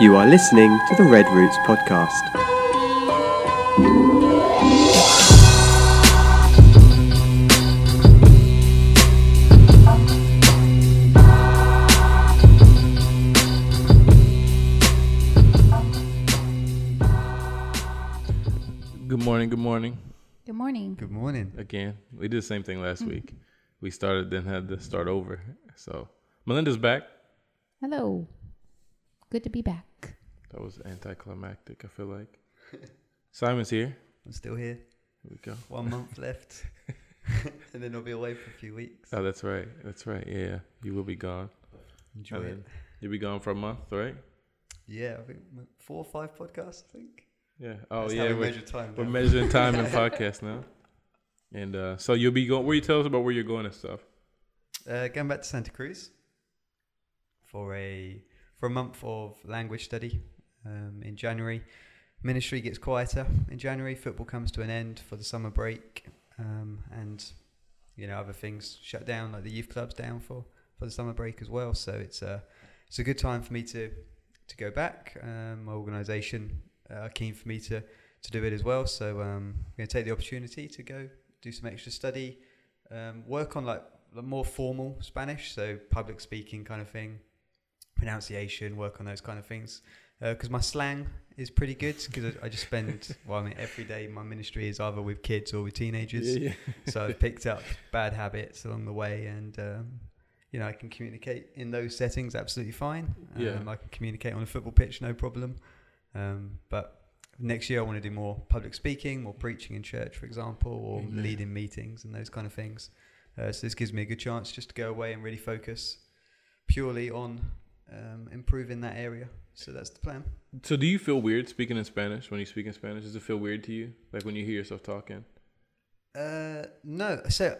You are listening to the Red Roots podcast. Good morning. Good morning. Good morning. Good morning. Again, we did the same thing last week. We started, then had to start over. So Melinda's back. Hello. Good to be back. That was anticlimactic. I feel like Simon's here. I'm still here. Here we go. One month left. and then I'll be away for a few weeks. Oh, that's right. That's right. Yeah, you will be gone. Enjoy And it. You'll be gone for a month, right? Yeah, I think four or five podcasts, I think. Yeah. Oh, That's yeah. how we we're, measure time. we're now. measuring time in podcasts now. And uh, so you'll be going. Where you tell us about where you're going and stuff? Uh, going back to Santa Cruz for a for a month of language study um, in January. Ministry gets quieter in January. Football comes to an end for the summer break, um, and you know other things shut down, like the youth clubs down for, for the summer break as well. So it's a it's a good time for me to to go back. Um, my organisation are keen for me to to do it as well. So um, I'm going to take the opportunity to go do some extra study, um, work on like the more formal Spanish, so public speaking kind of thing, pronunciation, work on those kind of things. Because my slang is pretty good, because I, I just spend, well, I mean, every day my ministry is either with kids or with teenagers. yeah. so I've picked up bad habits along the way, and um, you know I can communicate in those settings absolutely fine. Um, Yeah. I can communicate on a football pitch, no problem. Um, but next year I want to do more public speaking, more preaching in church, for example, or Amen. leading meetings and those kind of things. Uh, so this gives me a good chance just to go away and really focus purely on um, improving that area. So that's the plan. So do you feel weird speaking in Spanish when you speak in Spanish? Does it feel weird to you, like when you hear yourself talking? Uh, no. So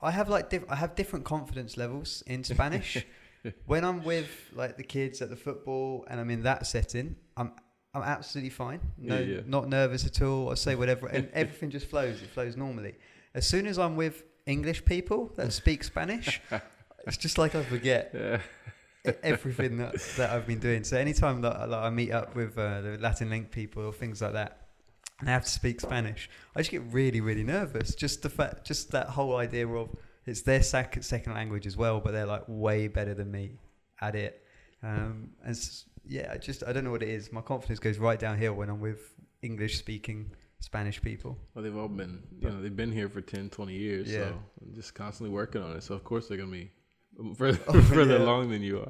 I have like diff- I have different confidence levels in Spanish. when I'm with like the kids at the football and I'm in that setting, I'm I'm absolutely fine. No, Yeah, yeah. not nervous at all. I say whatever, and everything just flows. It flows normally. As soon as I'm with English people that speak Spanish, it's just like I forget Yeah. Everything that, that I've been doing. So anytime that, I- that I meet up with uh, the Latin Link people or things like that, and I have to speak Spanish, I just get really, really nervous. Just the fact, just that whole idea of it's their sec- second language as well, but they're like way better than me at it. Um, and s- yeah, I just I don't know what it is. My confidence goes right downhill when I'm with English speaking Spanish people. Well, they've all been, you know, they've been here for 10, 20 years. Yeah. So I'm just constantly working on it. So of course they're gonna be further, Oh, further yeah. along than you are.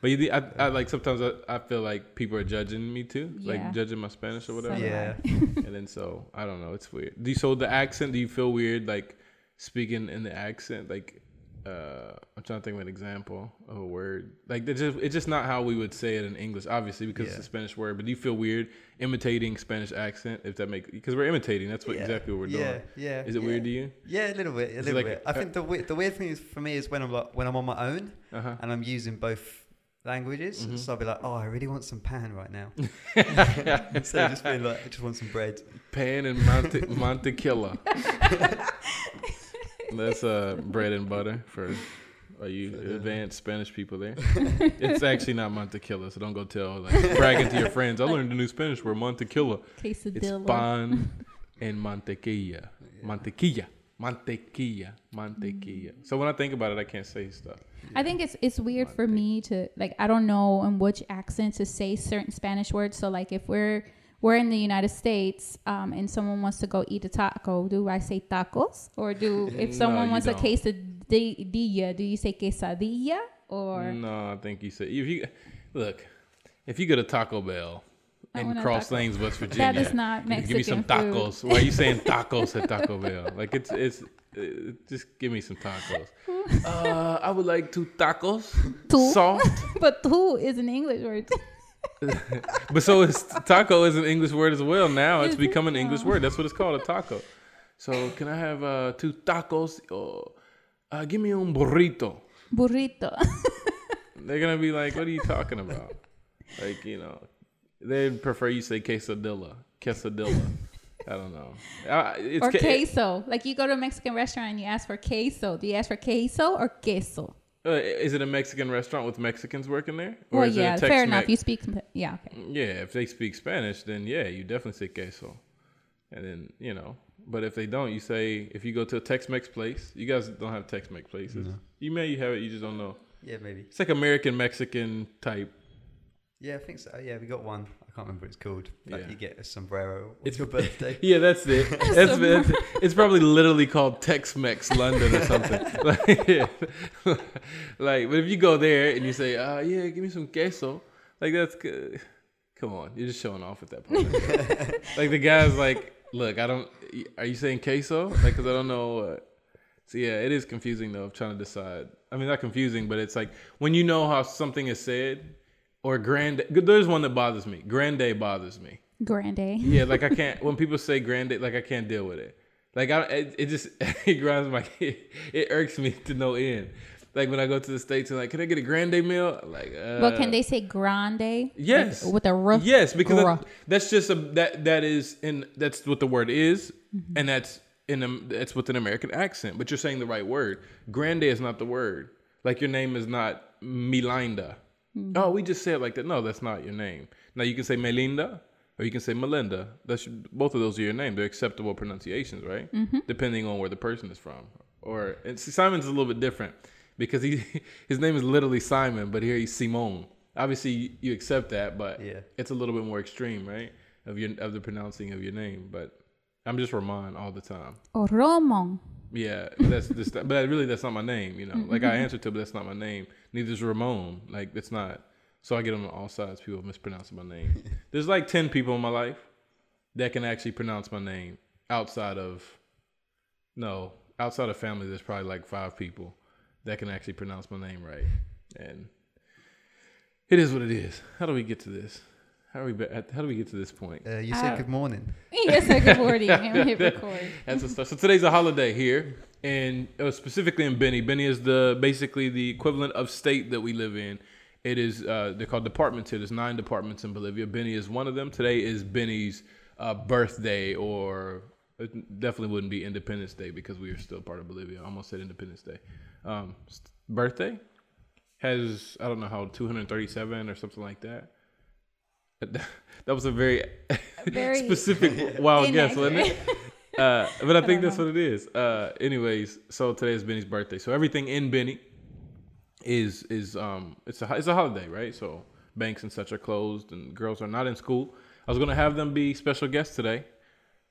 But you, I, I like sometimes I, I feel like people are judging me too, Yeah. like judging my Spanish or whatever. So- Yeah. and then so I don't know, it's weird. Do you, so the accent? Do you feel weird like speaking in the accent? Like uh, I'm trying to think of an example of a word. Like it's just it's just not how we would say it in English, obviously because it's a Spanish word. But do you feel weird imitating Spanish accent? If that make because we're imitating. That's what Yeah. exactly what we're yeah, doing. Yeah, yeah. Is it yeah. weird to you? Yeah, a little bit, a little like- bit. I think the weird, the weird thing is for me is when I'm like when I'm on my own Uh huh. and I'm using both languages. Mhm. So I'll be like, oh, I really want some pan right now. so just being like, I just want some bread. Pan and Monte Montequilla. That's uh bread and butter for are you advanced Spanish people there? it's actually not Montequilla, so don't go tell like bragging to your friends. I learned a new Spanish word, Montequilla. It's pan and mantequilla. Mantequilla. Mantequilla. Mantequilla. So when I think about it, I can't say stuff. I think it's it's weird for me to like I don't know in which accent to say certain Spanish words. So like if we're we're in the United States um, and someone wants to go eat a taco, do I say tacos or do if someone you wants a don't. quesadilla, do you say quesadilla or No, I think you say, if you look, if you go to Taco Bell in Cross taco. Lanes, West Virginia, that is not you Mexican give me some food. tacos. Why are you saying tacos at Taco Bell? Like it's it's uh, just give me some tacos. Uh, I would like two tacos, Two? soft. but two is an English word. But so taco is an English word as well. Now it's become an English Oh. word. That's what it's called, a taco. So can I have uh, two tacos? Or uh, give me un burrito. Burrito. They're gonna be like, "What are you talking about?" like you know, they'd prefer you say quesadilla, quesadilla. I don't know. Uh, it's or ca- queso. Like you go to a Mexican restaurant and you ask for queso. Do you ask for queso or queso? Uh, is it a Mexican restaurant with Mexicans working there? Or Well, is it a yeah, fair Tex-Mex? enough. You speak. Yeah, okay. Yeah, if they speak Spanish, then yeah, you definitely say queso. And then, you know, but if they don't, you say, if you go to a Tex Mex place, you guys don't have Tex Mex places. You may have it, you just don't know. Yeah, maybe. It's like American Mexican type. Yeah, I think so. Yeah, we got one. I can't remember what it's called. Like Yeah. you get a sombrero. It's- It's your birthday. Yeah, that's it. That's, that's it's probably literally called Tex Mex London or something. like, yeah. like, but if you go there and you say, uh, yeah, give me some queso, like that's good. Come on, you're just showing off at that point. like the guy's like, look, I don't. Are you saying queso? Like, cause I don't know. Uh, so yeah, it is confusing though. of trying to decide. I mean, not confusing, but it's like when you know how something is said, or grande. There's one that bothers me. Grande bothers me. Grande. Yeah, like I can't when people say grande, like I can't deal with it. Like I, it, it just it grinds my it, it irks me to no end. Like when I go to the states and like, can I get a grande meal? Like, uh, But can they say grande? Yes. Like, with a rough. Yes, because that, that's just a that that is in that's what the word is, Mm-hmm. and that's in a, that's with an American accent. But you're saying the right word. Grande is not the word. Like your name is not Melinda. Mm-hmm. Oh, we just say it like that. No, that's not your name. Now you can say Melinda or you can say Melinda. That's your, both of those are your name. They're acceptable pronunciations, right? Mm-hmm. Depending on where the person is from. Or and see, Simon's a little bit different because he his name is literally Simon, but here he's Simone. Obviously, you accept that, but Yeah. it's a little bit more extreme, right? Of your of the pronouncing of your name. But I'm just Ramon all the time. Or Romon. Yeah, that's just, but really that's not my name, you know. Like I answer to, but that's not my name. Neither is Ramon. Like it's not. So I get on all sides. People mispronouncing my name. There's like ten people in my life that can actually pronounce my name outside of. No, outside of family, there's probably like five people that can actually pronounce my name right, and it is what it is. How do we get to this? How do we? be- How do we get to this point? Uh, you said Uh, good morning. yes, sir. Good morning. And we hit record. That's the stuff. So today's a holiday here, and uh, specifically in Beni. Beni is the basically the equivalent of state that we live in. It is uh, they're called departments here. There's nine departments in Bolivia. Beni is one of them. Today is Beni's uh, birthday, or it definitely wouldn't be Independence Day because we are still part of Bolivia. I almost said Independence Day. Um, birthday has I don't know how 237 or something like that. That was a very, Very specific wild guess, wasn't it? Uh, but I think don't that's know. what it is. Uh, anyways, so today is Beni's birthday. So everything in Beni is is um it's a it's a holiday, right? So banks and such are closed, and girls are not in school. I was gonna have them be special guests today,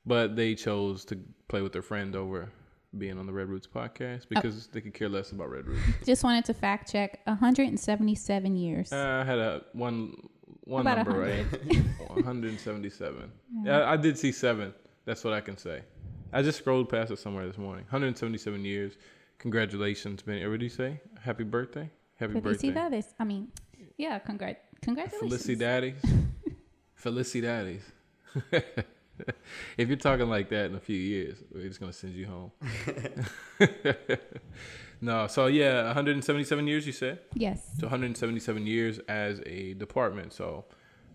but they chose to play with their friend over being on the Red Roots Oh. podcast because they could care less about Red Roots. Just wanted to fact check 177 years. Uh, I had a one one About number right, 177. Yeah, I did see seven. That's what I can say. I just scrolled past it somewhere this morning. 177 years. Congratulations, Beni. What did you say? Happy birthday. Happy birthday. Felicidades. I mean, yeah, congrat- congratulations. Felicidades. Felicidades. if you're talking like that in a few years, we're just gonna send you home. no, so yeah, 177 years. You said. Yes. So 177 years as a department. So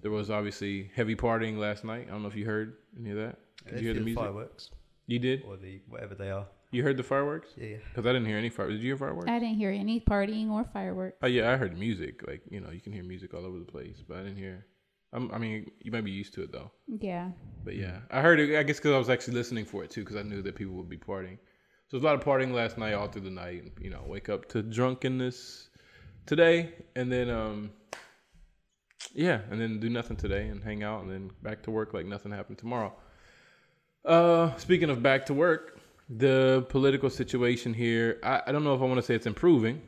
there was obviously heavy partying last night. I don't know if you heard any of that. Did you hear the you're music? fireworks You did. or the whatever they are. You heard the fireworks? Yeah, yeah. Because I didn't hear any fireworks. Did you hear fireworks? I didn't hear any partying or fireworks. Oh yeah, I heard music. Like you know, you can hear music all over the place, but I didn't hear. I'm, I mean, you might be used to it though. Yeah. But yeah, I heard it. I guess because I was actually listening for it too, because I knew that people would be partying. So there's a lot of partying last night, all through the night. And, you know, wake up to drunkenness today, and then um, yeah, and then do nothing today and hang out, and then back to work like nothing happened tomorrow. Uh, speaking of back to work, the political situation here, I, I don't know if I want to say it's improving,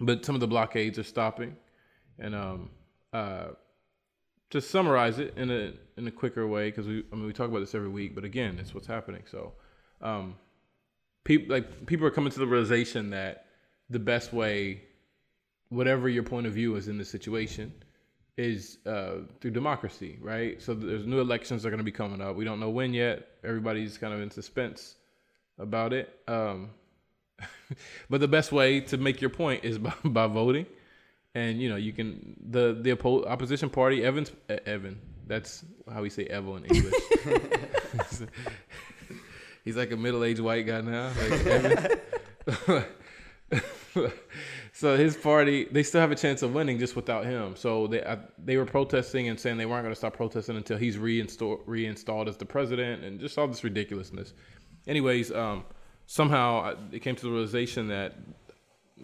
but some of the blockades are stopping, and um, uh to summarize it in a in a quicker way because we I mean we talk about this every week, but again, it's what's happening. So, um, people like people are coming to the realization that the best way, whatever your point of view is in the situation, is uh, through democracy, right? So there's new elections that are going to be coming up. We don't know when yet. Everybody's kind of in suspense about it. Um, but the best way to make your point is by, by voting and you know you can the the oppo- opposition party Evans uh, Evan that's how we say Evo in English. He's like a middle aged white guy now. Like Evan. so his party, they still have a chance of winning just without him. So they uh, they were protesting and saying they weren't going to stop protesting until he's reinstalled reinstalled as the president, and just all this ridiculousness. Anyways, um, somehow it came to the realization that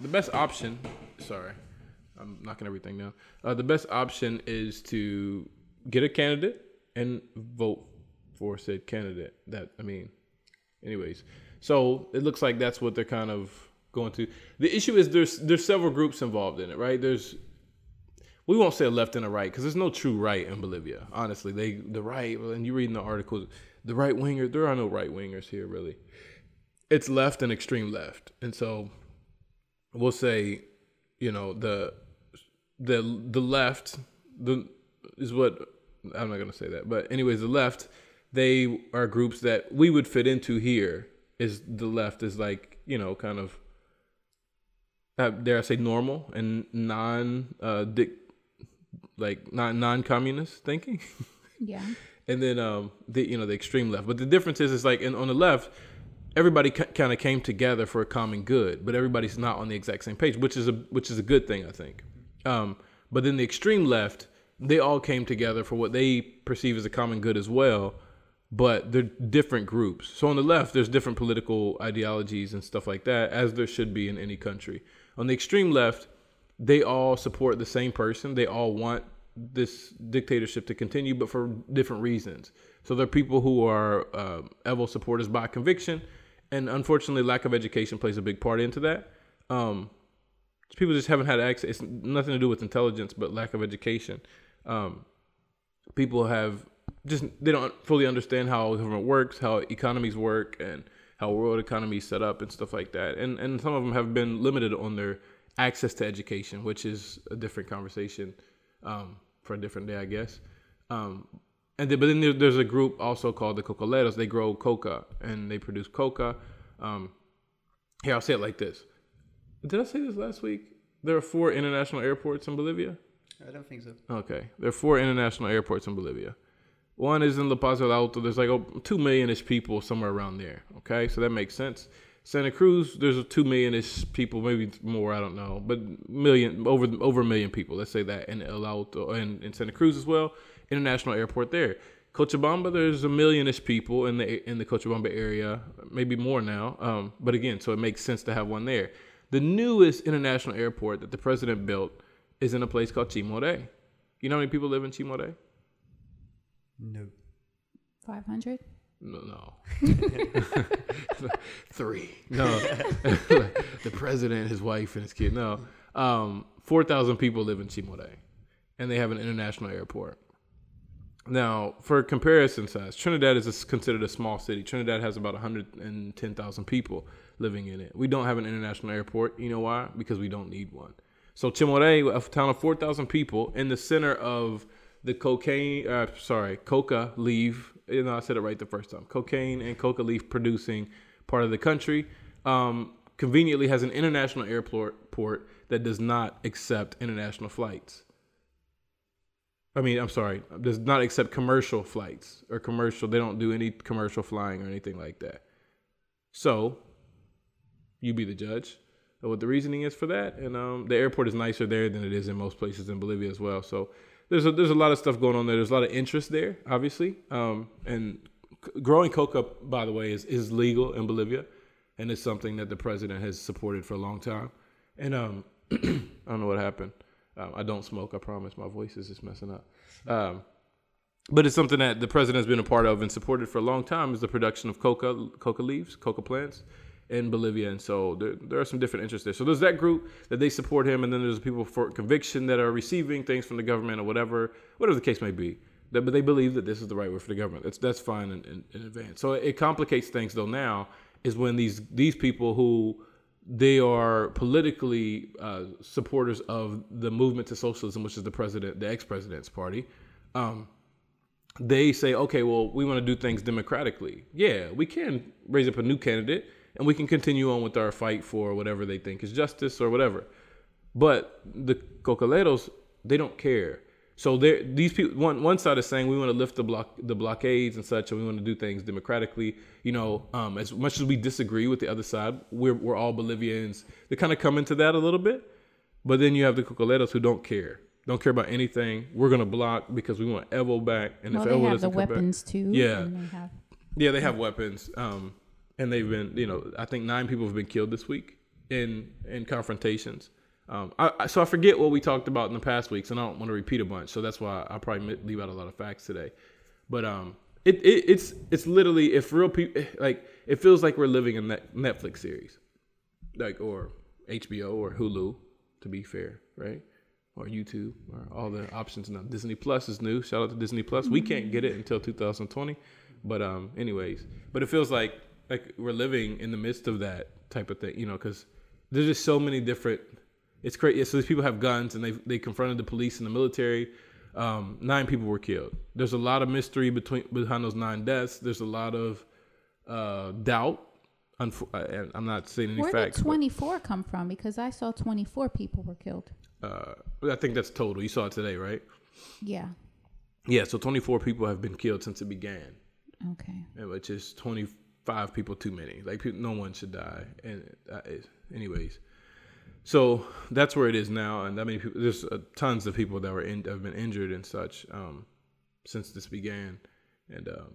the best option. Sorry, I'm knocking everything down. Uh, the best option is to get a candidate and vote for said candidate. That I mean, anyways. So it looks like that's what they're kind of going to. The issue is there's there's several groups involved in it, right? There's we won't say a left and a right because there's no true right in Bolivia. Honestly, they the right and you read in the articles, the right winger. There are no right wingers here really. It's left and extreme left, and so we'll say, you know, the the the left the is what I'm not gonna say that, but anyways, the left they are groups that we would fit into here. Is the left is like you know kind of uh, dare I say normal and non uh like non non communist thinking. Yeah. And then um the you know the extreme left. But the difference is is like in, on the left, everybody c- kind of came together for a common good, but everybody's not on the exact same page, which is a which is a good thing I think. Um, but then the extreme left, they all came together for what they perceive as a common good as well, but they're different groups. So on the left, there's different political ideologies and stuff like that, as there should be in any country. On the extreme left, they all support the same person. They all want this dictatorship to continue, but for different reasons. So there are people who are uh, Evo supporters by conviction, and unfortunately, lack of education plays a big part into that. Um, people just haven't had access. It's nothing to do with intelligence, but lack of education. Um, people have just they don't fully understand how government works, how economies work, and how world economies set up and stuff like that. And and some of them have been limited on their access to education, which is a different conversation um, for a different day, I guess. Um, and then, but then there, there's a group also called the Cocaleros. They grow coca and they produce coca. Um, here, I'll say it like this. Did I say this last week? There are four international airports in Bolivia. I don't think so. Okay, there are four international airports in Bolivia. One is in La Paz del Alto. There's like oh, two million-ish people somewhere around there. Okay, so that makes sense. Santa Cruz, there's a two million-ish people, maybe more. I don't know, but million over over a million people. Let's say that in El Alto and in Santa Cruz as well. International airport there. Cochabamba, there's a million-ish people in the in the Cochabamba area, maybe more now. Um, but again, so it makes sense to have one there. The newest international airport that the president built is in a place called Chimore. You know how many people live in Chimore? No. 500? No, no. Three. No. the president, his wife, and his kid. No. Um, 4,000 people live in Chimore, and they have an international airport. Now, for comparison size, Trinidad is a, considered a small city. Trinidad has about 110,000 people living in it. We don't have an international airport. You know why? Because we don't need one. So Chimore, a town of 4,000 people in the center of the cocaine, uh, sorry, coca leaf. You know, I said it right the first time. Cocaine and coca leaf producing part of the country. Um, conveniently has an international airport port that does not accept international flights. I mean, I'm sorry, does not accept commercial flights or commercial. They don't do any commercial flying or anything like that. So, you be the judge of what the reasoning is for that. And um, the airport is nicer there than it is in most places in Bolivia as well. So, there's a, there's a lot of stuff going on there. There's a lot of interest there, obviously. Um, and growing coca, by the way, is, is legal in Bolivia, and it's something that the president has supported for a long time. And um, I don't know what happened. Um, I don't smoke. I promise. My voice is just messing up. Um, but it's something that the president has been a part of and supported for a long time. Is the production of coca, coca leaves, coca plants in Bolivia, and so there, there are some different interests there. So there's that group that they support him, and then there's people for conviction that are receiving things from the government or whatever, whatever the case may be. That, but they believe that this is the right way for the government. That's that's fine in, in, in advance. So it complicates things though. Now is when these these people who they are politically uh, supporters of the movement to socialism, which is the president, the ex-president's party. Um, they say, okay, well, we want to do things democratically. Yeah, we can raise up a new candidate and we can continue on with our fight for whatever they think is justice or whatever. But the cocaleros, they don't care. So there, these people, one one side is saying we want to lift the block, the blockades and such, and we want to do things democratically. You know, um, as much as we disagree with the other side, we're we're all Bolivians. They kind of come into that a little bit. But then you have the cocaleros who don't care, don't care about anything. We're gonna block because we want Evo back, and well, if they Evo have the doesn't come back, weapons too. Yeah. they have yeah, they have weapons. Um, and they've been, you know, I think nine people have been killed this week in in confrontations. Um, I, I, so I forget what we talked about in the past weeks, and I don't want to repeat a bunch. So that's why I probably leave out a lot of facts today. But um, it, it it's it's literally if real people like it feels like we're living in that Netflix series, like or HBO or Hulu, to be fair, right? Or YouTube or all the options now. Disney Plus is new. Shout out to Disney Plus. We can't get it until 2020, but um, anyways, but it feels like like we're living in the midst of that type of thing, you know, because there's just so many different. It's crazy. So these people have guns and they they confronted the police and the military. Um, nine people were killed. There's a lot of mystery between behind those nine deaths. There's a lot of uh, doubt. And I'm not saying any Where facts. Where did but, 24 come from? Because I saw 24 people were killed. uh, I think that's total. You saw it today, right? Yeah. Yeah. So 24 people have been killed since it began. Okay. and which is 25 people too many. Like people, no one should die. And uh, anyways, so that's where it is now. And I mean, people, there's uh, tons of people that were in, have been injured and such um, since this began. And um,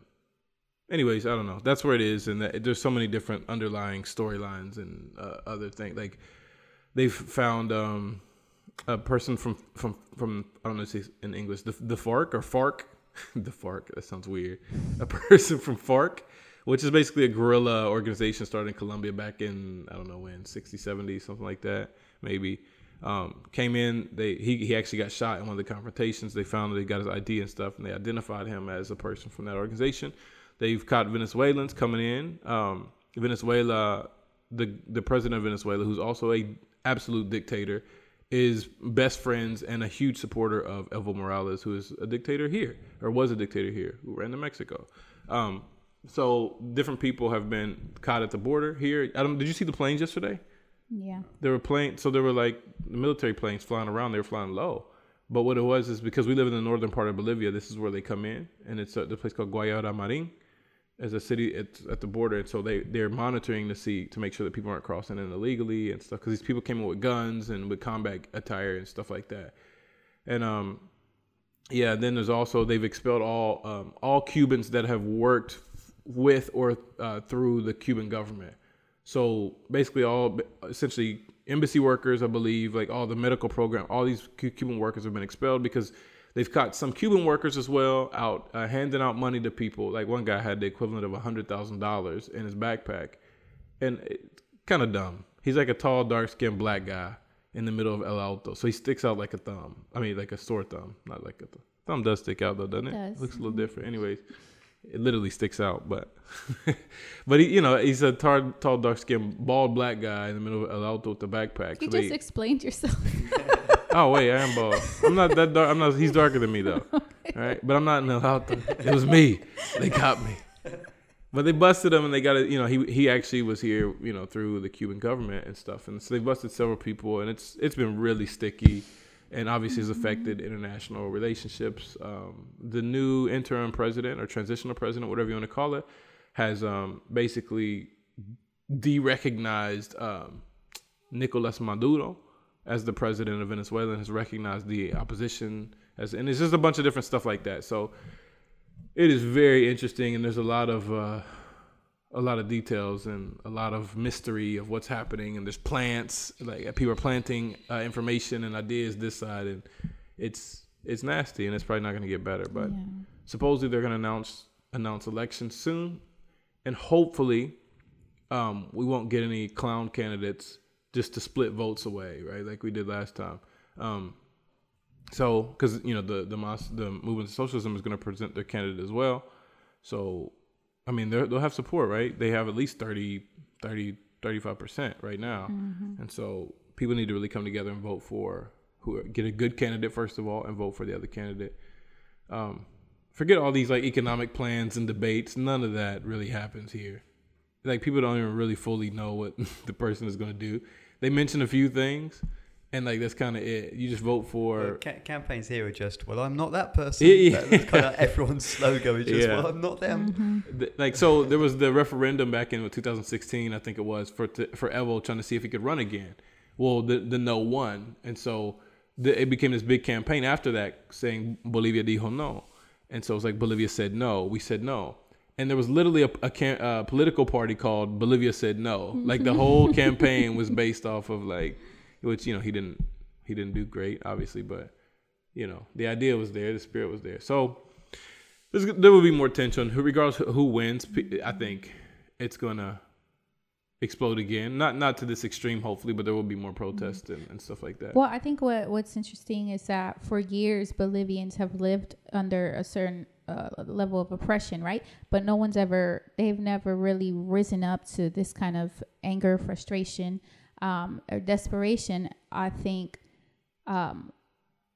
anyways, I don't know. That's where it is. And that, there's so many different underlying storylines and uh, other things. Like they've found um, a person from from from I don't know if in English the the FARC or FARC the FARC that sounds weird a person from FARC which is basically a guerrilla organization started in Colombia back in I don't know when 60 70 something like that maybe. Um, came in they he, he actually got shot in one of the confrontations. They found that he got his ID and stuff and they identified him as a person from that organization. They've caught Venezuelans coming in. Um, Venezuela the the president of Venezuela who's also a absolute dictator is best friends and a huge supporter of Evo Morales, who is a dictator here or was a dictator here, who ran to Mexico. Um, so different people have been caught at the border here. Adam, did you see the planes yesterday? Yeah. There were planes, so there were like military planes flying around. They were flying low. But what it was is because we live in the northern part of Bolivia, this is where they come in, and it's a, the place called Guayaramerín, as a city it's at the border, and so they they're monitoring to see to make sure that people aren't crossing in illegally and stuff. Because these people came in with guns and with combat attire and stuff like that, and um, yeah. Then there's also they've expelled all um, all Cubans that have worked with or uh, through the Cuban government. So basically, all essentially embassy workers, I believe, like all the medical program, all these Cu- Cuban workers have been expelled because they've caught some Cuban workers as well out uh, handing out money to people. Like one guy had the equivalent of a hundred thousand dollars in his backpack, and kind of dumb. He's like a tall, dark skinned black guy in the middle of El Alto, so he sticks out like a thumb. I mean, like a sore thumb, not like a th- thumb does stick out though, doesn't it? Does. Looks a little different. Anyways, it literally sticks out, but but he, you know, he's a tall, tall, dark skinned, bald black guy in the middle of El Alto with the backpack. You So just they- explained yourself. Oh wait, I am bald. I'm not that dark. I'm not. He's darker than me though. All right, but I'm not in El Alto. It was me. They got me. But they busted him, and they got it. You know, he he actually was here. You know, through the Cuban government and stuff, and so they busted several people, and it's it's been really sticky, and obviously has affected international relationships. Um, the new interim president or transitional president, whatever you want to call it, has um, basically de-recognized um, Nicolas Maduro as the president of Venezuela and has recognized the opposition as, and it's just a bunch of different stuff like that. So it is very interesting, and there's a lot of uh, a lot of details and a lot of mystery of what's happening. And there's plants, like people are planting uh, information and ideas this side, and it's it's nasty, and it's probably not going to get better. But yeah. supposedly they're going to announce announce elections soon, and hopefully um, we won't get any clown candidates just to split votes away, right? Like we did last time. Um, so, because you know the the the movement of socialism is going to present their candidate as well. So, I mean, they'll have support, right? They have at least 30, 30 35 percent right now, and so people need to really come together and vote for who get a good candidate first of all, and vote for the other candidate. Um, forget all these like economic plans and debates. None of that really happens here. Like people don't even really fully know what the person is going to do. They mention a few things, and like that's kind of it. You just vote for. Well, ca- campaigns here are just, well, I'm not that person. Yeah, yeah. That- That's kind of everyone's slogan is just, Yeah. well, I'm not them. Mm-hmm. Th- like so there was the referendum back in 2016 i think it was for t- for evo trying to see if he could run again Well, the the no won, and so the, it became this big campaign after that saying Bolivia dijo no, and so it's like Bolivia said no, we said no, and there was literally a, a, cam- a political party called Bolivia said no. Like the whole mm-hmm. campaign was based off of like, which you know he didn't he didn't do great, obviously, but you know the idea was there, the spirit was there. So there will be more tension, regardless of who wins. I think it's gonna explode again. Not not to this extreme, hopefully, but there will be more protests and, and stuff like that. Well, I think what what's interesting is that for years Bolivians have lived under a certain uh, level of oppression, right? But no one's ever they've never really risen up to this kind of anger, frustration, um, or desperation. I think um,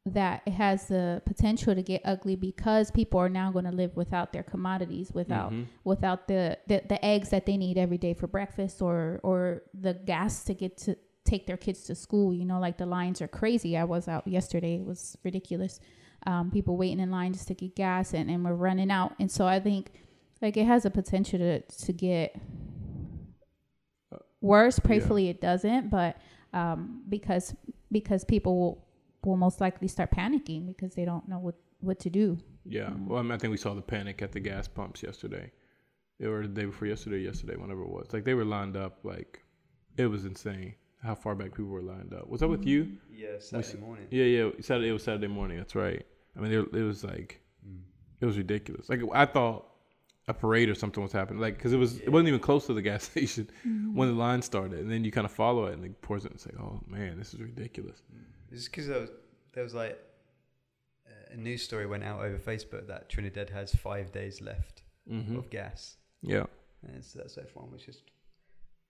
that it has the potential to get ugly because people are now going to live without their commodities, without Mhm. without the, the the eggs that they need every day for breakfast, or or the gas to get to take their kids to school. You know, like the lines are crazy. I was out yesterday; it was ridiculous. Um, people waiting in line just to get gas, and, and we're running out. And so I think like it has a potential to to get worse. Prayfully, it doesn't, but um, because because people will will most likely start panicking because they don't know what what to do. Yeah. Well, I, mean, I think we saw the panic at the gas pumps yesterday. Or the day before yesterday, yesterday, whenever it was. Like they were lined up. Like it was insane how far back people were lined up. Was that with you? Yeah, Saturday morning. Yeah, yeah. Saturday. It was Saturday morning. That's right. I mean, it, it was like it was ridiculous. Like I thought a parade or something was happening. Like because it was it wasn't even close to the gas station mm-hmm. when the line started, and then you kind of follow it, and it pours it. And it's like, oh man, this is ridiculous. Mm. It's because there was, there was like a news story went out over Facebook that Trinidad has five days left hmm of gas, Yeah. and so that's everyone was just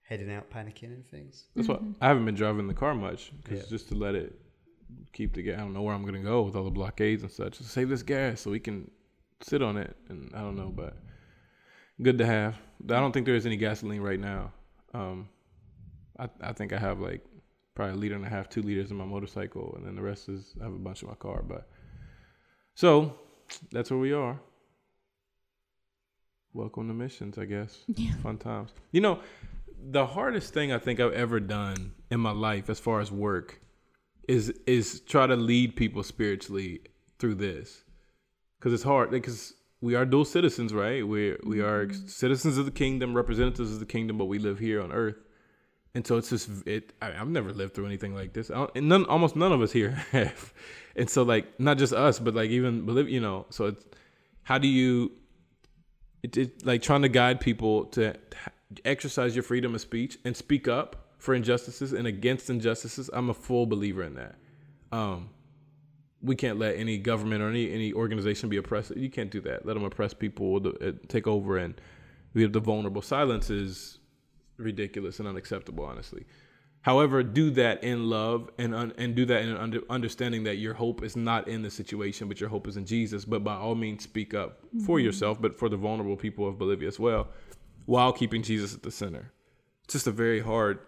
heading out, panicking and things. That's why mm-hmm. I haven't been driving the car much because Yeah. just to let it keep the gas. I don't know where I'm gonna go with all the blockades and such. Just save this gas so we can sit on it. And I don't know, but good to have. I don't think there is any gasoline right now. Um, I I think I have like probably a liter and a half, two liters in my motorcycle, and then the rest is I have a bunch in my car. But so that's where we are. Welcome to missions, I guess. Yeah. Fun times. You know, the hardest thing I think I've ever done in my life as far as work is is try to lead people spiritually through this. Cuz it's hard because we are dual citizens, right? We we are citizens of the kingdom, representatives of the kingdom, but we live here on earth. And so it's just it. I, I've never lived through anything like this. I don't, and none, almost none of us here have. And so like not just us, but like even you know. So it's how do you it, it like trying to guide people to exercise your freedom of speech and speak up for injustices and against injustices. I'm a full believer in that. Um, we can't let any government or any any organization be oppressive. You can't do that. Let them oppress people, the- uh, take over, and we have the vulnerable. Silence is ridiculous and unacceptable, honestly. However, do that in love and un- and do that in an under- understanding that your hope is not in the situation, but your hope is in Jesus. But by all means, speak up for yourself, but for the vulnerable people of Bolivia as well, while keeping Jesus at the center. It's just a very hard.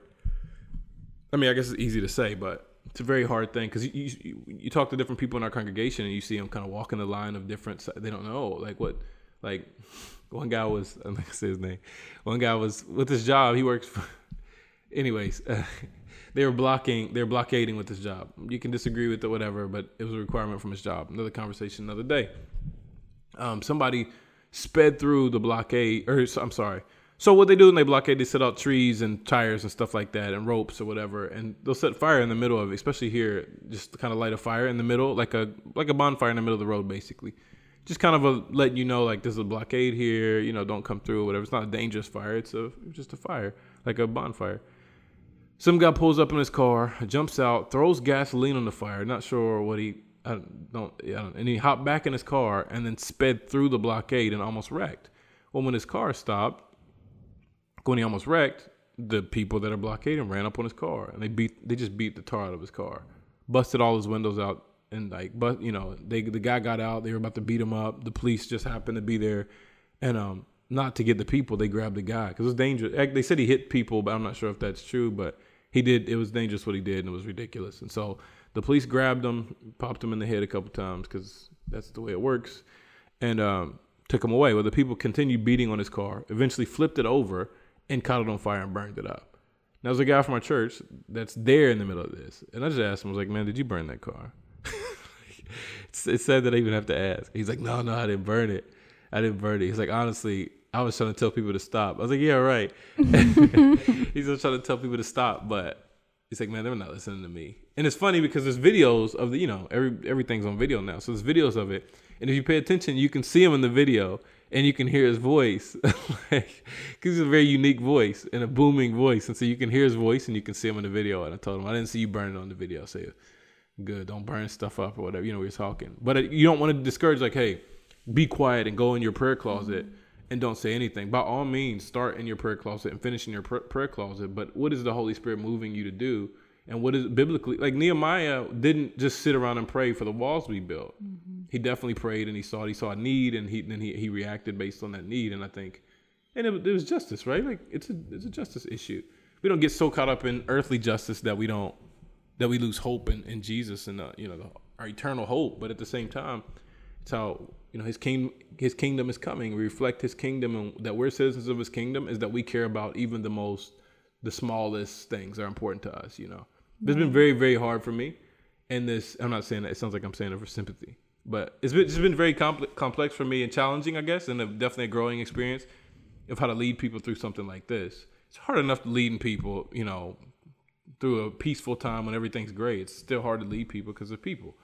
I mean, I guess it's easy to say, but it's a very hard thing because you, you you talk to different people in our congregation and you see them kind of walking the line of different. They don't know like what like one guy was I'm not say his name. One guy was with his job. He works for. Anyways, uh, they were blocking. They were blockading with his job. You can disagree with it, whatever, but it was a requirement from his job. Another conversation, another day. Um, somebody sped through the blockade, or I'm sorry. So what they do when they blockade, they set out trees and tires and stuff like that, and ropes or whatever, and they'll set fire in the middle of it. Especially here, just to kind of light a fire in the middle, like a like a bonfire in the middle of the road, basically. Just kind of a letting you know, like there's a blockade here. You know, don't come through or whatever. It's not a dangerous fire. It's a just a fire, like a bonfire. Some guy pulls up in his car, jumps out, throws gasoline on the fire. Not sure what he I don't, don't, I don't and he hopped back in his car and then sped through the blockade and almost wrecked. Well, when his car stopped, when he almost wrecked, the people that are blockading ran up on his car and they beat they just beat the tar out of his car, busted all his windows out and like but you know they the guy got out they were about to beat him up. The police just happened to be there, and um not to get the people they grabbed the guy because it was dangerous. They said he hit people, but I'm not sure if that's true. But he did. It was dangerous what he did, and it was ridiculous. And so the police grabbed him, popped him in the head a couple times because that's the way it works, and um, took him away. Well, the people continued beating on his car. Eventually, flipped it over and caught it on fire and burned it up. Now there's a guy from our church that's there in the middle of this, and I just asked him, I was like, "Man, did you burn that car?" it's, it's sad that I even have to ask. He's like, "No, no, I didn't burn it. I didn't burn it." He's like, "Honestly, I was trying to tell people to stop." I was like, "Yeah, right." he's just trying to tell people to stop, but he's like, "Man, they're not listening to me." And it's funny because there's videos of the, you know, every everything's on video now, so there's videos of it, and if you pay attention, you can see him in the video and you can hear his voice, like, cause he's a very unique voice and a booming voice, and so you can hear his voice and you can see him in the video. And I told him I didn't see you burning on the video. I say, good, don't burn stuff up or whatever. You know, we are talking, but uh, you don't want to discourage. Like, hey, be quiet and go in your prayer closet and don't say anything. By all means, start in your prayer closet and finish in your pr- prayer closet. But what is the Holy Spirit moving you to do? And what is biblically like Nehemiah didn't just sit around and pray for the walls to be built. He definitely prayed and he saw he saw a need and he then he, he reacted based on that need. And I think and it, it was justice, right? Like it's a it's a justice issue. We don't get so caught up in earthly justice that we don't that we lose hope in, in Jesus and uh, you know the, our eternal hope. But at the same time, it's how you know his kingdom his kingdom is coming. We reflect his kingdom and that we're citizens of his kingdom is that we care about even the most the smallest things are important to us. You know, it's been mm-hmm. very very hard for me. And this, I'm not saying that. It sounds like I'm saying it for sympathy, but it's been it's been very compl- complex for me and challenging, I guess, and a, definitely a growing experience of how to lead people through something like this. It's hard enough leading people, you know, through a peaceful time when everything's great. It's still hard to lead people because of people.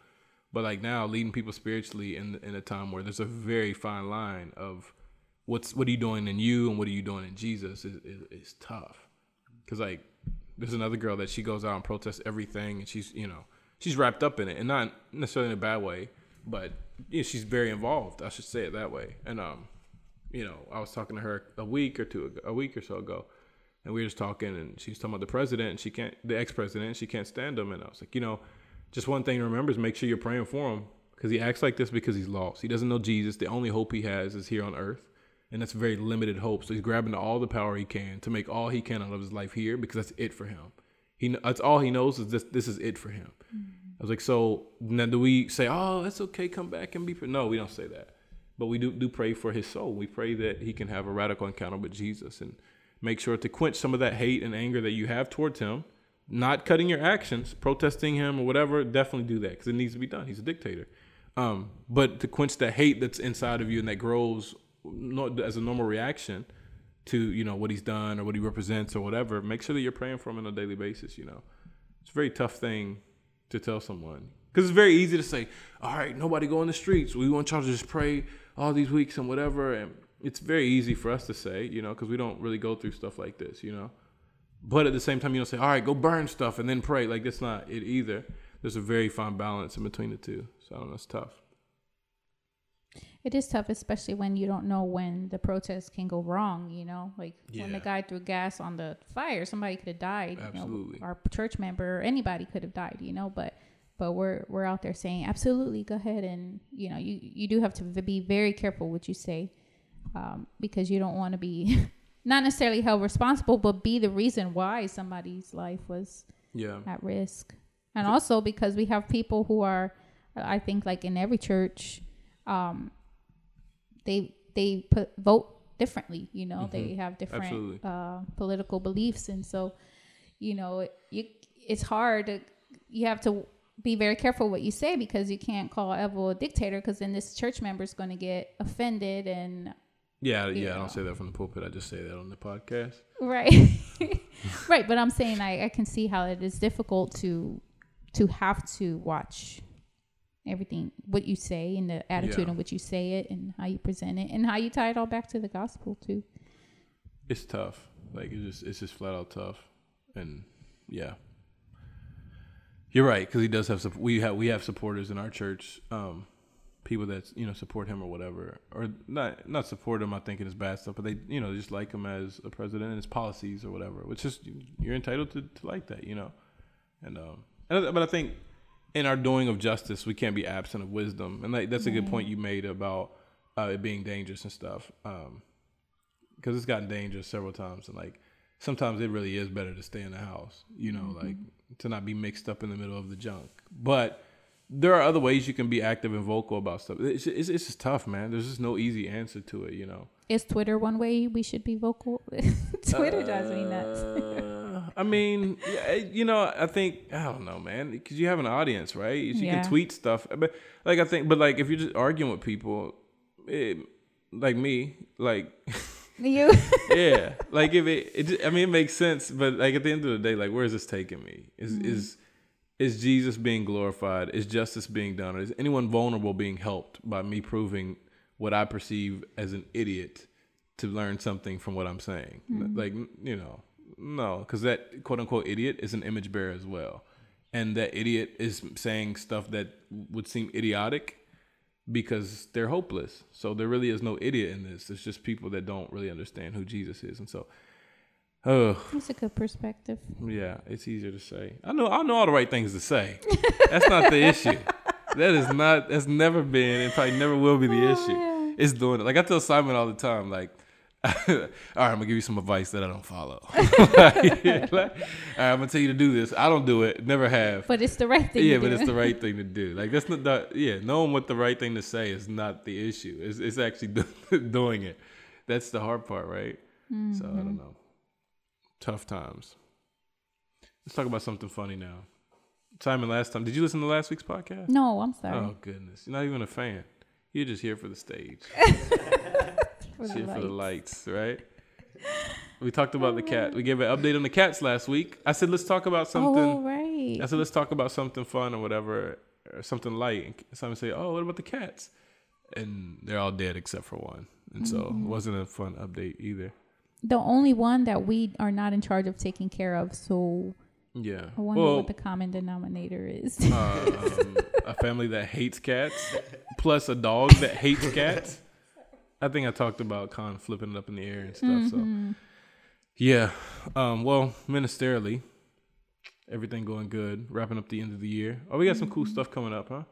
But like now, leading people spiritually in in a time where there's a very fine line of what's what are you doing in you and what are you doing in Jesus is is, is tough. Because like there's another girl that she goes out and protests everything, and she's you know she's wrapped up in it, and not necessarily in a bad way, but you know, she's very involved. I should say it that way. And um, you know, I was talking to her a week or two ago, a week or so ago, and we were just talking, and she was talking about the president, and she can't, the ex-president, and she can't stand him, and I was like, you know, just one thing to remember is make sure you're praying for him because he acts like this because he's lost. He doesn't know Jesus. The only hope he has is here on earth, and that's very limited hope. So he's grabbing all the power he can to make all he can out of his life here because that's it for him. He that's all he knows is this. This is it for him. I was like, so now do we say, oh, that's okay, come back and be? No, we don't say that. But we do do pray for his soul. We pray that he can have a radical encounter with Jesus and make sure to quench some of that hate and anger that you have towards him. Not cutting your actions, protesting him or whatever. Definitely do that because it needs to be done. He's a dictator. Um, but to quench the hate that's inside of you and that grows not as a normal reaction to you know what he's done or what he represents or whatever, make sure that you're praying for him on a daily basis. You know, it's a very tough thing to tell someone because it's very easy to say, "All right, nobody go in the streets. We want y'all to just pray all these weeks and whatever." And it's very easy for us to say, you know, because we don't really go through stuff like this, you know. But at the same time, you don't say, "All right, go burn stuff and then pray." Like that's not it either. There's a very fine balance in between the two. So I don't know, it's tough. It is tough, especially when you don't know when the protest can go wrong. You know, like when the guy threw gas on the fire, somebody could have died. you know, Absolutely. our church member or anybody could have died. You know, but but we're we're out there saying absolutely, go ahead, and you know, you you do have to be very careful what you say, um, because you don't want to be not necessarily held responsible, but be the reason why somebody's life was Yeah. at risk. And also because we have people who are, I think, like in every church, um, they they put vote differently. You know, they have different uh, political beliefs, and so you know, it, you it's hard. To, you have to be very careful what you say because you can't call Evo a dictator because then this church member is going to get offended and Yeah, yeah, I don't say that from the pulpit. I just say that on the podcast. right right but i'm saying I, I can see how it is difficult to to have to watch everything what you say and the attitude Yeah. in which you say it and how you present it and how you tie it all back to the gospel too It's tough. Like it's just it's just flat out tough. And yeah, you're right because he does have we have we have supporters in our church, um, people that you know support him or whatever, or not not support him. I think in his bad stuff, but they you know just like him as a president and his policies or whatever. Which is you're entitled to, to like that, you know. And um, and, but I think in our doing of justice, we can't be absent of wisdom, and like that's a good point you made about uh, it being dangerous and stuff. Um, because it's gotten dangerous several times, and like sometimes it really is better to stay in the house, you know, like to not be mixed up in the middle of the junk. But there are other ways you can be active and vocal about stuff. It's it's, it's just tough, man. There's just no easy answer to it, you know. is twitter one way we should be vocal twitter drives me nuts Uh, I mean, you know, I think I don't know, man, because you have an audience, right? You Yeah. can tweet stuff, but like I think, but like if you're just arguing with people, it, like me, like You. yeah, like if it, it, I mean, it makes sense, but like at the end of the day, like where is this taking me? Is mm-hmm. is is Jesus being glorified? Is justice being done? Or is anyone vulnerable being helped by me proving what I perceive as an idiot to learn something from what I'm saying? Mm-hmm. Like you know, no, because that quote unquote idiot is an image bearer as well, and that idiot is saying stuff that would seem idiotic because they're hopeless. So there really is no idiot in this. It's just people that don't really understand who Jesus is. And so, oh That's a good perspective. yeah, it's easier to say. I know I know all the right things to say. That's not the issue. That is not that's never been and probably never will be the oh, issue. It's doing it. Like I tell Simon all the time, like all right, I'm gonna give you some advice that I don't follow. like, like, all right, I'm gonna tell you to do this. I don't do it. Never have. But it's the right thing. Yeah, to but do. it's the right thing to do. Like that's not the yeah. Knowing what the right thing to say is not the issue. It's it's actually do, doing it. That's the hard part, right? So I don't mm-hmm. know. Tough times. Let's talk about something funny now. Simon, last time did you listen to last week's podcast? No, I'm sorry. Oh goodness, you're not even a fan. You're just here for the stage, For the for the lights. lights, right? We talked about the cat. We gave an update on the cats last week. I said let's talk about something. Oh, right. I said, let's talk about something fun or whatever, or something light. And someone say, oh, what about the cats? And they're all dead except for one. And so Mm-hmm. it wasn't a fun update either. The only one that we are not in charge of taking care of. So Yeah. I wonder well, what the common denominator is. um, a family that hates cats plus a dog that hates cats. I think I talked about Con flipping it up in the air and stuff. So, Mm-hmm. yeah. Um, well, ministerially, everything going good. Wrapping up the end of the year. Oh, we got some cool stuff coming up, huh?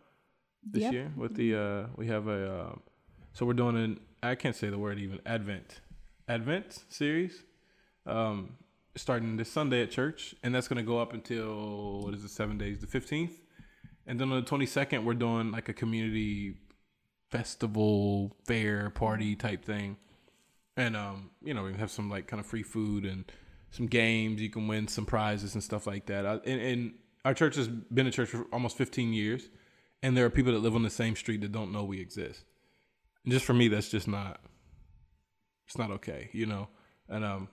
This Yep. year with the uh, we have a um, so we're doing an I can't say the word even Advent Advent series. Um, starting this Sunday at church, and that's gonna go up until what is it, seven days, the fifteenth, and then on the twenty second, we're doing like a community festival fair party type thing, and um, you know, we have some like kind of free food and some games. You can win some prizes and stuff like that. I, and, and our church has been a church for almost fifteen years, and there are people that live on the same street that don't know we exist. And just for me, that's just not. It's not okay, you know, and um.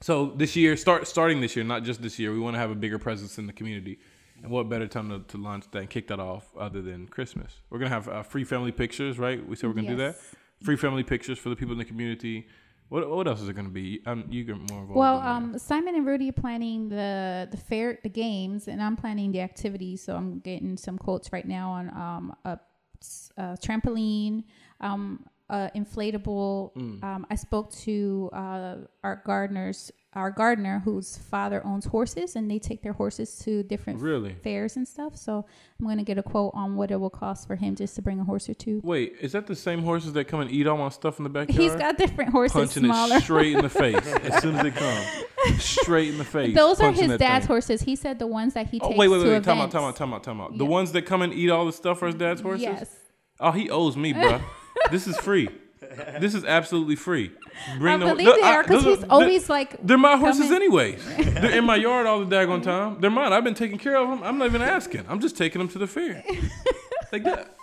So this year, start starting this year, not just this year, we want to have a bigger presence in the community. And what better time to, to launch that and kick that off other than Christmas? We're gonna have uh, free family pictures, right? We said we're gonna do that. Free family pictures for the people in the community. What what else is it gonna be? Um, you get more involved. Well, um, Simon and Rudy are planning the the fair, the games, and I'm planning the activities. So I'm getting some quotes right now on um a, a trampoline, um, uh, inflatable. Mm. Um, I spoke to uh, our gardeners, our gardener whose father owns horses, and they take their horses to different really. fairs and stuff. So I'm gonna get a quote on what it will cost for him just to bring a horse or two. Wait, is that the same horses that come and eat all my stuff in the backyard? He's got different horses, punching smaller. it straight in the face as soon as they come, straight in the face. Those are his dad's thing. horses. He said the ones that he Oh takes wait, wait, to wait! Time out, time out, time out, time out. The ones that come and eat all the stuff are his dad's horses. Yes. Oh, he owes me, bruh. this is free. This is absolutely free. I the- believe the- they are because he's always like. They're my horses coming- anyways. They're in my yard all the daggone time. They're mine. I've been taking care of them. I'm not even asking. I'm just taking them to the fair. Like that.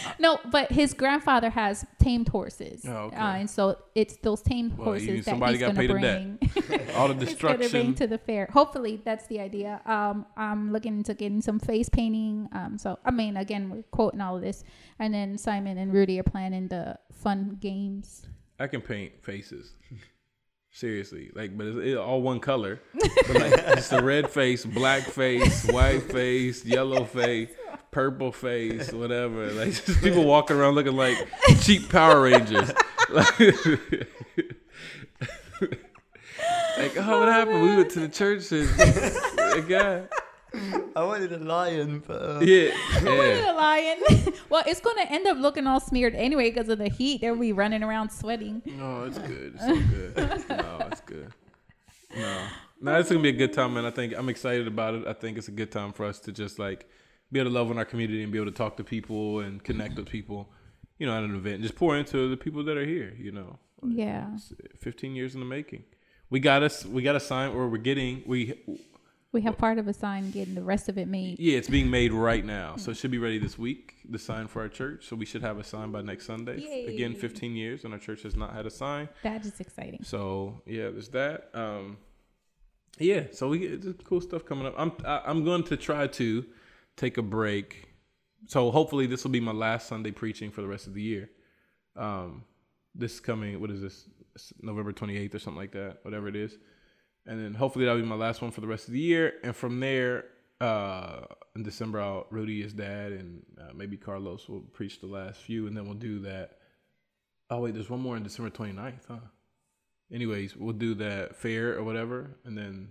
No, but his grandfather has tamed horses. Oh, okay. uh, and so it's those tamed Well, horses that somebody he's got going to paid a debt. bring. All the to bring destruction. to the fair. Hopefully, that's the idea. Um, I'm looking into getting some face painting. Um, so I mean, again, we're quoting all of this, and then Simon and Rudy are planning the fun games. I can paint faces. Seriously, like, but it's, it's all one color. But like, it's a red face, black face, white face, yellow face, purple face, whatever. Like, just people walking around looking like cheap Power Rangers. Like, like, oh, what happened? We went to the church and a guy. I wanted a lion, but uh, Yeah, Look yeah. at the lion. well, it's going to end up looking all smeared anyway because of the heat. They'll be running around sweating. No, it's good. It's so good. No, it's good. No, no, it's gonna be a good time, man. I think I'm excited about it. I think it's a good time for us to just like be able to love in our community and be able to talk to people and connect with people. You know, at an event, just pour into the people that are here. You know, Yeah. It's 15 years in the making. we got us we got a sign where we're getting we We have part of a sign getting the rest of it made. yeah it's being made right now so it should be ready this week the sign for our church so we should have a sign by next sunday again 15 years and our church has not had a sign That is exciting. so yeah there's that um yeah so we get cool stuff coming up i'm I, i'm going to try to take a break. So hopefully this will be my last sunday preaching for the rest of the year. Um this coming what is this? November 28th or something like that whatever it is. And then hopefully that'll be my last one for the rest of the year. And from there uh in december i'll rudy is dad and uh, maybe carlos will preach the last few and then we'll do that. Oh wait there's one more on december 29th huh? Anyways, we'll do that fair or whatever, and then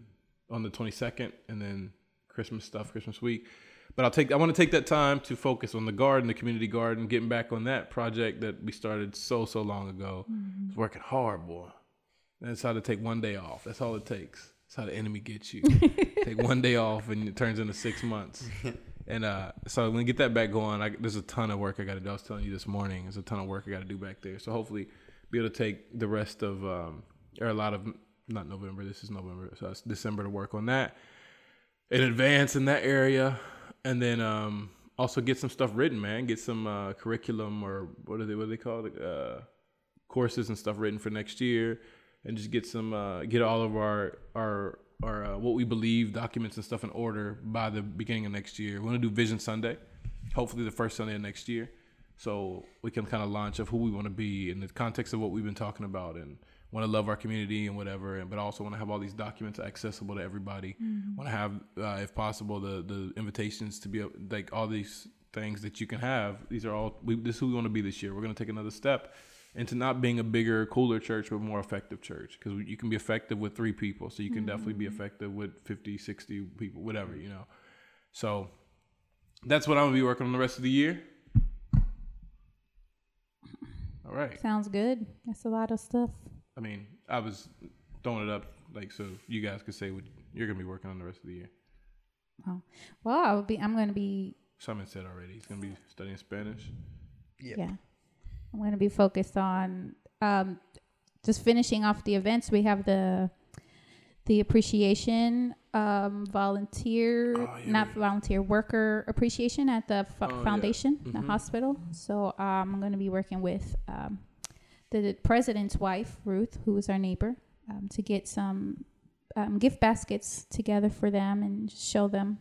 on the 22nd, and then Christmas stuff, Christmas week. But I'll take. I want to take that time to focus on the garden, the community garden, getting back on that project that we started so so long ago. It's working hard, boy. That's how to take one day off. That's all it takes. That's how the enemy gets you. take one day off, and it turns into six months. And uh, so when we get that back going, I, there's a ton of work I got to do. I was telling you this morning, there's a ton of work I got to do back there. So hopefully, be able to take the rest of um, or a lot of not November. This is November, so it's December to work on that in advance in that area, and then um, also get some stuff written, man. Get some uh, curriculum or what are they? What are they called? Uh, courses and stuff written for next year, and just get some uh, get all of our our our uh, what we believe documents and stuff in order by the beginning of next year. We're gonna do Vision Sunday, hopefully the first Sunday of next year, so we can kind of launch of who we want to be in the context of what we've been talking about and want to love our community and whatever, and but also want to have all these documents accessible to everybody. Want to have, uh, if possible, the the invitations to be like all these things that you can have. These are all we, this is who we want to be this year. We're gonna take another step into not being a bigger, cooler church, but more effective church. Because you can be effective with three people, so you can definitely be effective with 50, 60 people, whatever you know. So that's what I'm gonna be working on the rest of the year. All right. Sounds good. That's a lot of stuff. I mean, I was throwing it up like so you guys could say what you're gonna be working on the rest of the year. Oh, Well, I will be. I'm going to be. Simon said already he's gonna be studying Spanish. Yep. Yeah, I'm going to be focused on um, just finishing off the events. We have the the appreciation um, volunteer, Oh, yeah, not we- volunteer worker appreciation at the fo- Oh, yeah. foundation, the hospital. So um, I'm going to be working with um, the, president's wife, Ruth, who was our neighbor, um, to get some um, gift baskets together for them and show them.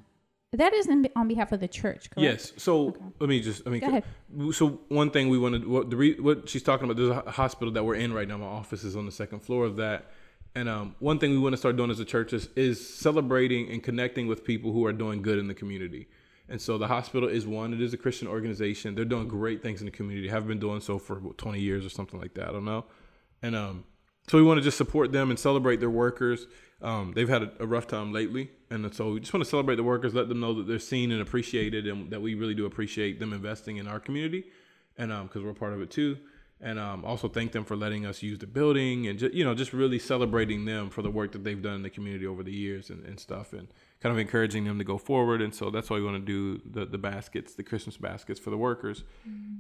That is in, on behalf of the church, correct? Yes. So Okay. let me just. I mean, Go ahead. so one thing we wanted, what the re, what she's talking about, there's a hospital that we're in right now. My office is on the second floor of that, and um, one thing we want to start doing as a church is, is celebrating and connecting with people who are doing good in the community. And so the hospital is one. It is a Christian organization. They're doing great things in the community. Have been doing so for what, 20 years or something like that. I don't know. And um, so we want to just support them and celebrate their workers. Um, they've had a, a rough time lately, and so we just want to celebrate the workers, let them know that they're seen and appreciated, and that we really do appreciate them investing in our community, and because we're part of it too. And um, also thank them for letting us use the building, and just, you know, just really celebrating them for the work that they've done in the community over the years and, and stuff, and kind of encouraging them to go forward. And so that's why we want to do the the baskets, the Christmas baskets for the workers.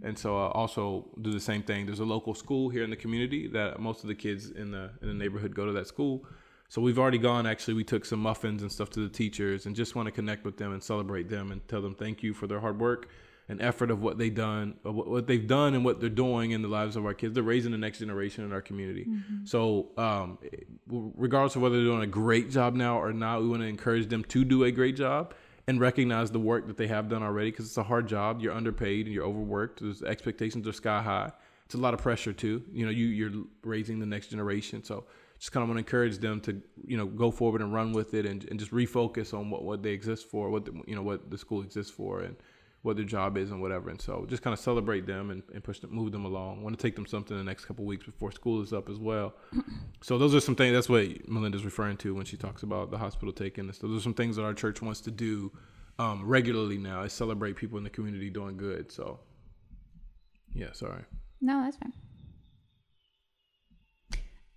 And so uh, also do the same thing. There's a local school here in the community that most of the kids in the in the neighborhood go to that school. So we've already gone. Actually, we took some muffins and stuff to the teachers, and just want to connect with them and celebrate them and tell them thank you for their hard work and effort of what they've done, what, what they've done, and what they're doing in the lives of our kids. They're raising the next generation in our community. So, um, regardless of whether they're doing a great job now or not, we want to encourage them to do a great job and recognize the work that they have done already because it's a hard job. You're underpaid and you're overworked. There's expectations are sky high. It's a lot of pressure too. You know, you you're raising the next generation. So just kind of want to encourage them to you know go forward and run with it and, and just refocus on what, what they exist for, what the, you know what the school exists for, and what their job is and whatever. And so just kind of celebrate them and, and push them, move them along. want to take them something the next couple weeks before school is up as well. so those are some things. That's what Melinda's referring to when she talks about the hospital taking this. Those are some things that our church wants to do um, regularly now. Is celebrate people in the community doing good. So yeah, sorry. No, that's fine.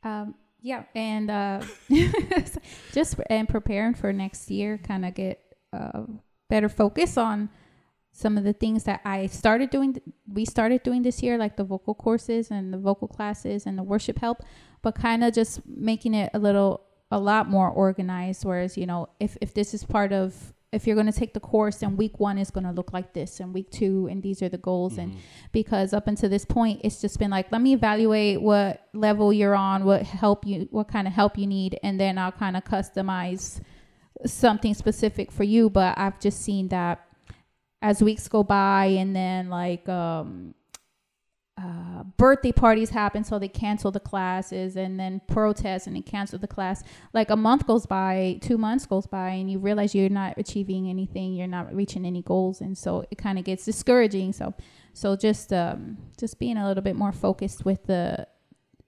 Um, yeah, and uh, just and preparing for next year, kind of get uh, better focus on some of the things that I started doing, we started doing this year, like the vocal courses and the vocal classes and the worship help, but kind of just making it a little, a lot more organized. Whereas, you know, if, if this is part of, if you're going to take the course and week one is going to look like this and week two and these are the goals and mm-hmm. because up until this point it's just been like let me evaluate what level you're on what help you what kind of help you need and then i'll kind of customize something specific for you but i've just seen that as weeks go by and then like um uh, birthday parties happen so they cancel the classes and then protests and they cancel the class. Like a month goes by two months goes by and you realize you're not achieving anything you're not reaching any goals and so it kind of gets discouraging. So so just um just being a little bit more focused with the,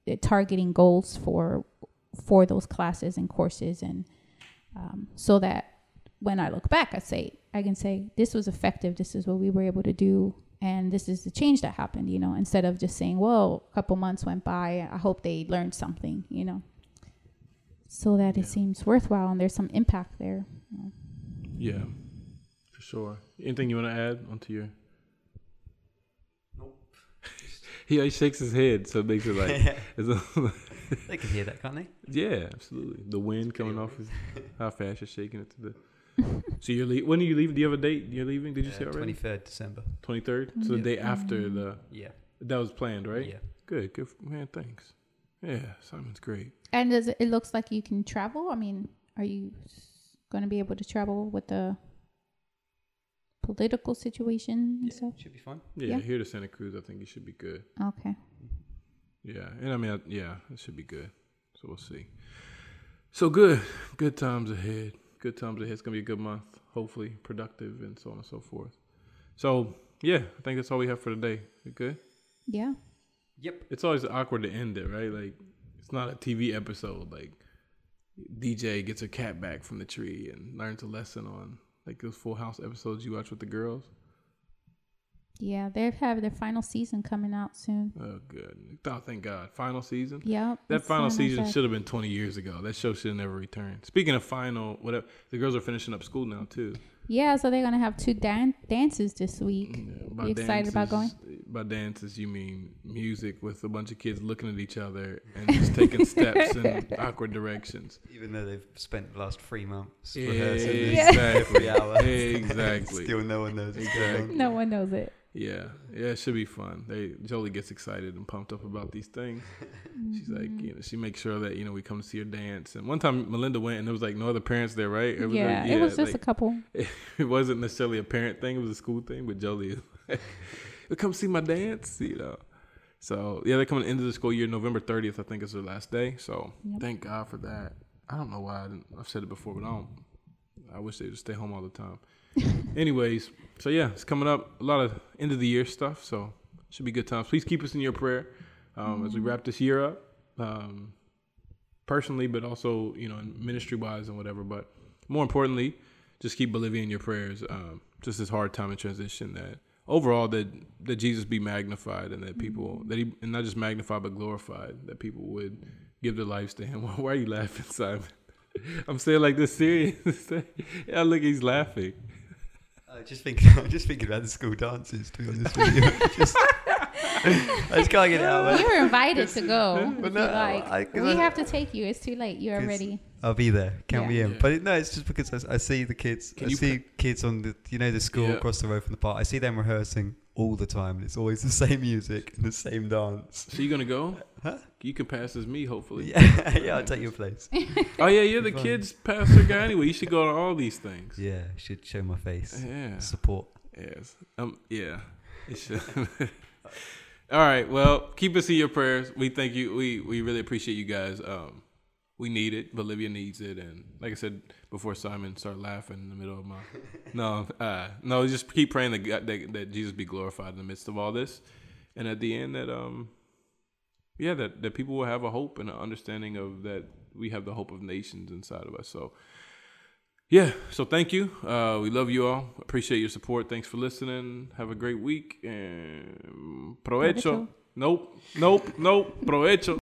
the targeting goals for for those classes and courses and um, so that when i look back i say i can say this was effective this is what we were able to do and this is the change that happened you know instead of just saying well a couple months went by i hope they learned something you know so that Yeah. it seems worthwhile and there's some impact there Yeah, for sure. Anything you want to add onto your? Nope. He always shakes his head, so it makes it like. it's a- they can hear that, can't they? yeah, absolutely. The wind coming off his. How fast you're shaking it to the. So you're leaving. When are you leaving? Do you have a date? You're leaving? Did you say uh, already? Twenty third December. Twenty third. So the day after mm-hmm. the Yeah. that was planned, right? Yeah. Good. Good. Man, thanks. Yeah, Simon's great. and does it, it looks like you can travel i mean are you going to be able to travel with the political situation and yeah. stuff Should be fine. Yeah, Yeah. here to Santa Cruz, I think you should be good. okay Yeah, and I mean, I, yeah, it should be good. So we'll see. So good, good times ahead. Good times ahead. It's gonna be a good month. Hopefully, productive and so on and so forth. So yeah, I think that's all we have for today. We good? yeah Yep. It's always awkward to end it, right? Like it's not a TV episode. Like DJ gets her cat back from the tree and learns a lesson on like those Full House episodes you watch with the girls. Yeah they have their final season coming out soon Oh, good. Oh, thank God. Final season. Yep. That final season should have been 20 years ago. That show should have never returned. Speaking of final, whatever, the girls are finishing up school now too. Yeah so they're gonna have two dan- dances this week Yeah, by You excited about going? By dances, you mean music with a bunch of kids looking at each other and just taking steps in awkward directions. Even though they've spent the last three months Yeah, rehearsing this exactly. every hour. Exactly. Still no one knows what's Exactly. no one knows it Yeah, yeah, it should be fun. They Jolie gets excited and pumped up about these things. She's like, Mm-hmm. you know, she makes sure that you know we come to see her dance. And one time Melinda went and there was like no other parents there, right? It was yeah, like, it was just like, a couple it wasn't necessarily a parent thing; it was a school thing. But Jolie is like, "Come see my dance," you know. So yeah, they're coming into the school year. November thirtieth, I think, is their last day. So Yep. thank God for that. I don't know why I didn't, I've said it before, but I don't. I wish they would stay home all the time. Anyways, so yeah, it's coming up. A lot of end of the year stuff. So should be good times. Please keep us in your prayer um, as we wrap this year up. Um, personally, but also you know, ministry wise and whatever. But more importantly, just keep Bolivia in your prayers. Um, just this hard time in transition. That overall, that that Jesus be magnified and that people that he and not just magnified but glorified. That people would give their lives to Him. Why are you laughing, Simon? I'm saying like this serious. yeah, look, he's laughing. I just thinking, I'm just thinking about the school dances. To be honest with you, just, I just can't it out. Man. You're invited to go. But no, like. I- we I- have to take you. It's too late. You're already. I'll be there. Count me in. Yeah. But it, no, it's just because I, I see the kids. Can I you see kids on the you know the school Yeah. across the road from the park. I see them rehearsing all the time, it's always the same music and the same dance. So you gonna go? Huh? You can pass as me, hopefully. Yeah, yeah, I'll take your place. Oh yeah, you're the kids pastor guy anyway. You should go to all these things. Yeah, should show my face. Yeah. Support. Yes. Um. Yeah. It should. All right. Well, keep us in your prayers. We thank you. We we really appreciate you guys. Um, we need it. Bolivia needs it. And like I said before, Simon started laughing in the middle of my. No. Uh. No. Just keep praying that God, that that Jesus be glorified in the midst of all this, and at the end that um. Yeah, that, that people will have a hope and an understanding of that we have the hope of nations inside of us. So, yeah. So thank you. Uh, we love you all. Appreciate your support. Thanks for listening. Have a great week and provecho. Provecho. Nope. Nope. Nope. Provecho.